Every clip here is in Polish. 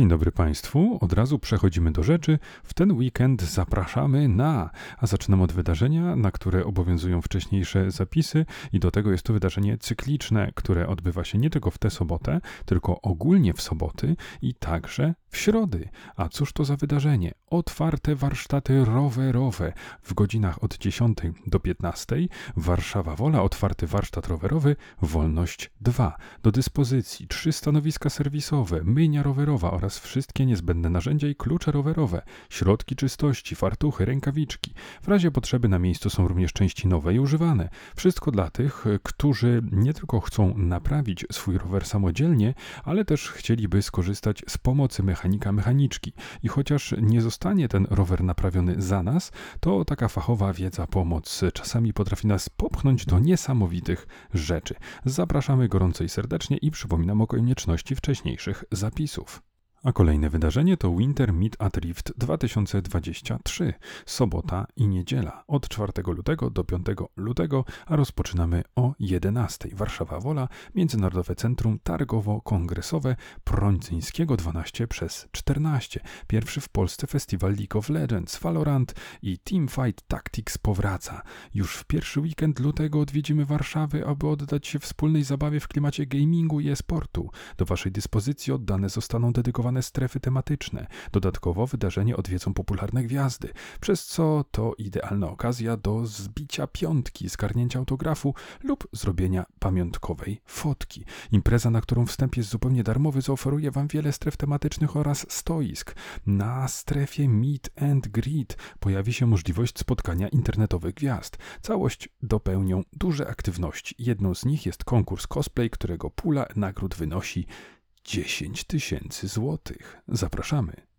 Dzień dobry Państwu. Od razu przechodzimy do rzeczy. W ten weekend zapraszamy na, a zaczynam od wydarzenia, na które obowiązują wcześniejsze zapisy, i do tego jest to wydarzenie cykliczne, które odbywa się nie tylko w tę sobotę, tylko ogólnie w soboty i także w środy. A cóż to za wydarzenie? Otwarte warsztaty rowerowe w godzinach od 10 do 15. Warszawa Wola, otwarty warsztat rowerowy, Wolność 2. Do dyspozycji trzy stanowiska serwisowe, myjnia rowerowa oraz wszystkie niezbędne narzędzia i klucze rowerowe, środki czystości, fartuchy, rękawiczki. W razie potrzeby na miejscu są również części nowe i używane. Wszystko dla tych, którzy nie tylko chcą naprawić swój rower samodzielnie, ale też chcieliby skorzystać z pomocy mechanika mechaniczki. I chociaż nie zostanie ten rower naprawiony za nas, to taka fachowa wiedza, pomoc czasami potrafi nas popchnąć do niesamowitych rzeczy. Zapraszamy gorąco i serdecznie i przypominam o konieczności wcześniejszych zapisów. A kolejne wydarzenie to Winter Meet at Rift 2023, sobota i niedziela od 4 lutego do 5 lutego, a rozpoczynamy o 11. Warszawa Wola, Międzynarodowe Centrum Targowo-Kongresowe Prońcyńskiego 12 przez 14. Pierwszy w Polsce festiwal League of Legends, Valorant i Teamfight Tactics powraca. Już w pierwszy weekend lutego odwiedzimy Warszawy, aby oddać się wspólnej zabawie w klimacie gamingu i e-sportu. Do Waszej dyspozycji oddane zostaną dedykowane strefy tematyczne. Dodatkowo wydarzenie odwiedzą popularne gwiazdy, przez co to idealna okazja do zbicia piątki, zgarnięcia autografu lub zrobienia pamiątkowej fotki. Impreza, na którą wstęp jest zupełnie darmowy, zaoferuje Wam wiele stref tematycznych oraz stoisk. Na strefie Meet and Greet pojawi się możliwość spotkania internetowych gwiazd. Całość dopełnią duże aktywności. Jedną z nich jest konkurs cosplay, którego pula nagród wynosi 10 tysięcy złotych. Zapraszamy.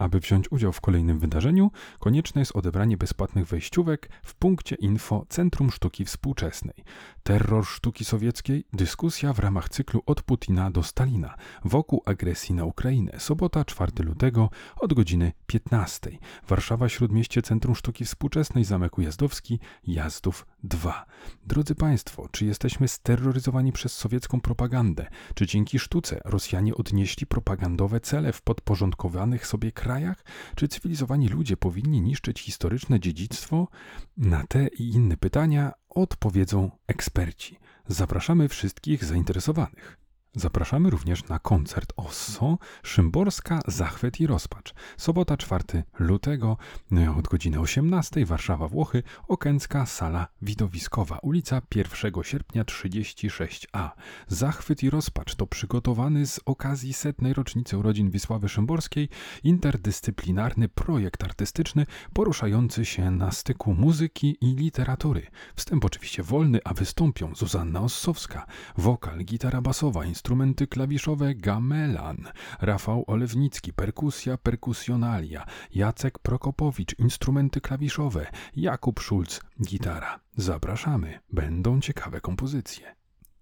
Aby wziąć udział w kolejnym wydarzeniu, konieczne jest odebranie bezpłatnych wejściówek w punkcie info Centrum Sztuki Współczesnej. Terror sztuki sowieckiej, dyskusja w ramach cyklu Od Putina do Stalina wokół agresji na Ukrainę. Sobota 4 lutego od godziny 15. Warszawa Śródmieście Centrum Sztuki Współczesnej, Zamek Ujazdowski, Jazdów 2. Drodzy Państwo, czy jesteśmy steroryzowani przez sowiecką propagandę? Czy dzięki sztuce Rosjanie odnieśli propagandowe cele w podporządkowanych sobie krajach? Krajach? Czy cywilizowani ludzie powinni niszczyć historyczne dziedzictwo? Na te i inne pytania odpowiedzą eksperci. Zapraszamy wszystkich zainteresowanych. Zapraszamy również na koncert Osso, Szymborska, Zachwyt i Rozpacz. Sobota 4 lutego no od godziny 18 Warszawa, Włochy, Okęcka, Sala Widowiskowa, ulica 1 sierpnia 36a. Zachwyt i Rozpacz to przygotowany z okazji setnej rocznicy urodzin Wisławy Szymborskiej interdyscyplinarny projekt artystyczny poruszający się na styku muzyki i literatury. Wstęp oczywiście wolny, a wystąpią Zuzanna Ossowska, wokal, gitara basowa, instrumenty klawiszowe gamelan, Rafał Olewnicki, perkusja, perkusjonalia, Jacek Prokopowicz, instrumenty klawiszowe, Jakub Szulc, gitara. Zapraszamy, będą ciekawe kompozycje.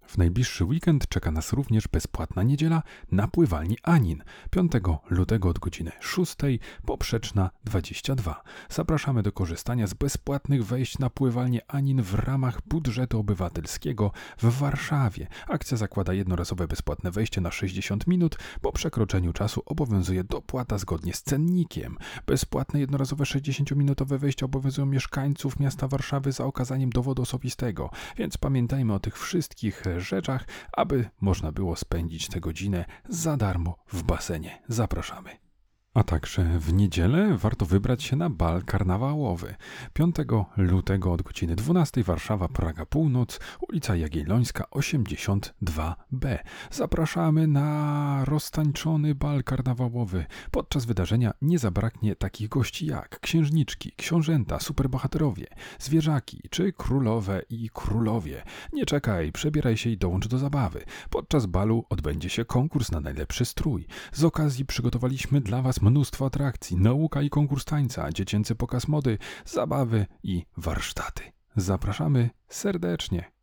W najbliższy weekend czeka nas również bezpłatna niedziela na pływalni Anin 5 lutego od godziny 6, poprzeczna 22. Zapraszamy do korzystania z bezpłatnych wejść na pływalnię Anin w ramach budżetu obywatelskiego w Warszawie. Akcja zakłada jednorazowe bezpłatne wejście na 60 minut, po przekroczeniu czasu obowiązuje dopłata zgodnie z cennikiem. Bezpłatne jednorazowe 60-minutowe wejście obowiązują mieszkańców miasta Warszawy za okazaniem dowodu osobistego, więc pamiętajmy o tych wszystkich rzeczach, aby można było spędzić tę godzinę za darmo w basenie. Zapraszamy. A także w niedzielę warto wybrać się na bal karnawałowy. 5 lutego od godziny 12 Warszawa, Praga Północ, ulica Jagiellońska 82b. Zapraszamy na roztańczony bal karnawałowy. Podczas wydarzenia nie zabraknie takich gości jak księżniczki, książęta, superbohaterowie, zwierzaki czy królowe i królowie. Nie czekaj, przebieraj się i dołącz do zabawy. Podczas balu odbędzie się konkurs na najlepszy strój. Z okazji przygotowaliśmy dla Was mnóstwo atrakcji, nauka i konkurs tańca, dziecięcy pokaz mody, zabawy i warsztaty. Zapraszamy serdecznie.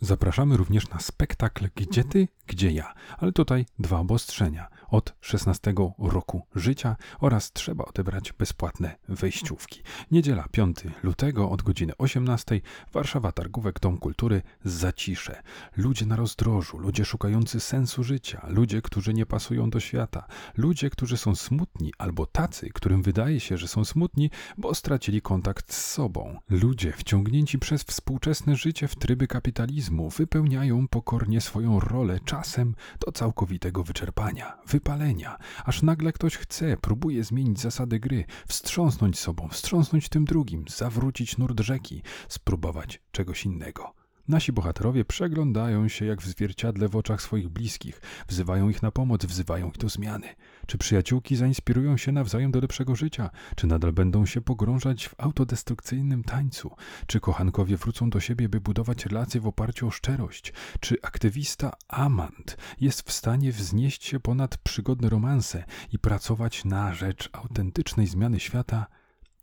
Zapraszamy również na spektakl Gdzie ty, gdzie ja, ale tutaj dwa obostrzenia. od 16 roku życia oraz trzeba odebrać bezpłatne wejściówki. Niedziela 5 lutego od godziny 18 Warszawa Targówek Dom Kultury Zacisze. Ludzie na rozdrożu, ludzie szukający sensu życia, ludzie, którzy nie pasują do świata, ludzie, którzy są smutni albo tacy, którym wydaje się, że są smutni, bo stracili kontakt z sobą. Ludzie wciągnięci przez współczesne życie w tryby kapitalizmu wypełniają pokornie swoją rolę czasem do całkowitego wyczerpania, wypalenia, aż nagle ktoś chce, próbuje zmienić zasady gry, wstrząsnąć sobą, wstrząsnąć tym drugim, zawrócić nurt rzeki, spróbować czegoś innego. Nasi bohaterowie przeglądają się jak w zwierciadle w oczach swoich bliskich, wzywają ich na pomoc, wzywają ich do zmiany. Czy przyjaciółki zainspirują się nawzajem do lepszego życia? Czy nadal będą się pogrążać w autodestrukcyjnym tańcu? Czy kochankowie wrócą do siebie, by budować relacje w oparciu o szczerość? Czy aktywista Amant jest w stanie wznieść się ponad przygodne romanse i pracować na rzecz autentycznej zmiany świata?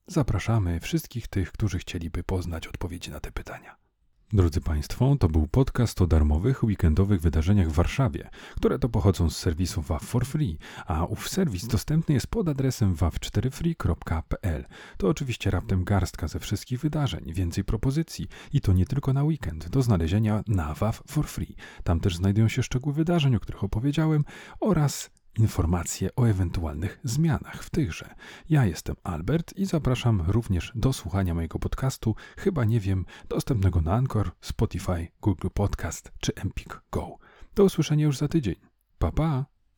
Zapraszamy wszystkich tych, którzy chcieliby poznać odpowiedzi na te pytania. Drodzy Państwo, to był podcast o darmowych weekendowych wydarzeniach w Warszawie, które to pochodzą z serwisu WAF for Free, a ów serwis dostępny jest pod adresem waw4free.pl. To oczywiście raptem garstka ze wszystkich wydarzeń, więcej propozycji i to nie tylko na weekend, do znalezienia na WAF for Free. Tam też znajdują się szczegóły wydarzeń, o których opowiedziałem oraz informacje o ewentualnych zmianach w tychże. Ja jestem Albert i zapraszam również do słuchania mojego podcastu, chyba nie wiem, dostępnego na Anchor, Spotify, Google Podcast czy Empik Go. Do usłyszenia już za tydzień. Pa pa!